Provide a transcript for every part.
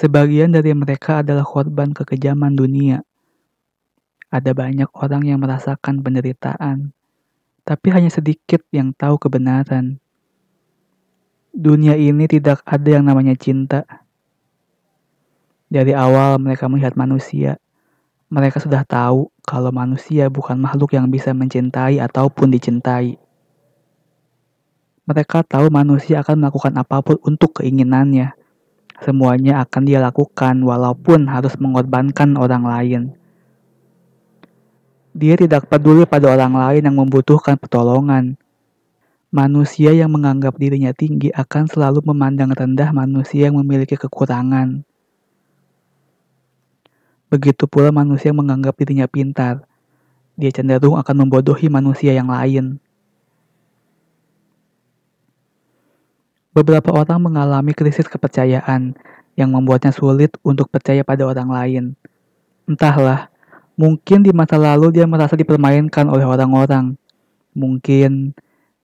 Sebagian dari mereka adalah korban kekejaman dunia. Ada banyak orang yang merasakan penderitaan, tapi hanya sedikit yang tahu kebenaran. Dunia ini tidak ada yang namanya cinta. Dari awal mereka melihat manusia, mereka sudah tahu kalau manusia bukan makhluk yang bisa mencintai ataupun dicintai. Mereka tahu manusia akan melakukan apa pun untuk keinginannya. Semuanya akan dia lakukan walaupun harus mengorbankan orang lain. Dia tidak peduli pada orang lain yang membutuhkan pertolongan. Manusia yang menganggap dirinya tinggi akan selalu memandang rendah manusia yang memiliki kekurangan. Begitu pula manusia yang menganggap dirinya pintar. Dia cenderung akan membodohi manusia yang lain. Beberapa orang mengalami krisis kepercayaan yang membuatnya sulit untuk percaya pada orang lain. Entahlah, mungkin di masa lalu dia merasa dipermainkan oleh orang-orang. Mungkin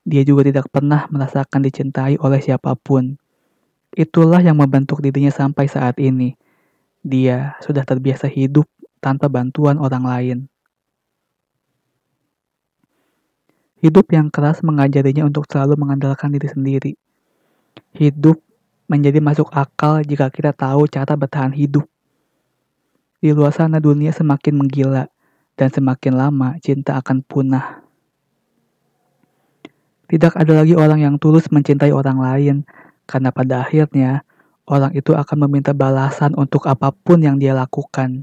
dia juga tidak pernah merasakan dicintai oleh siapa pun. Itulah yang membentuk dirinya sampai saat ini. Dia sudah terbiasa hidup tanpa bantuan orang lain. Hidup yang keras mengajarinya untuk selalu mengandalkan diri sendiri Hidup menjadi masuk akal jika kita tahu cara bertahan hidup. Di luar sana dunia semakin menggila dan semakin lama cinta akan punah. Tidak ada lagi orang yang tulus mencintai orang lain karena pada akhirnya orang itu akan meminta balasan untuk apa pun yang dia lakukan.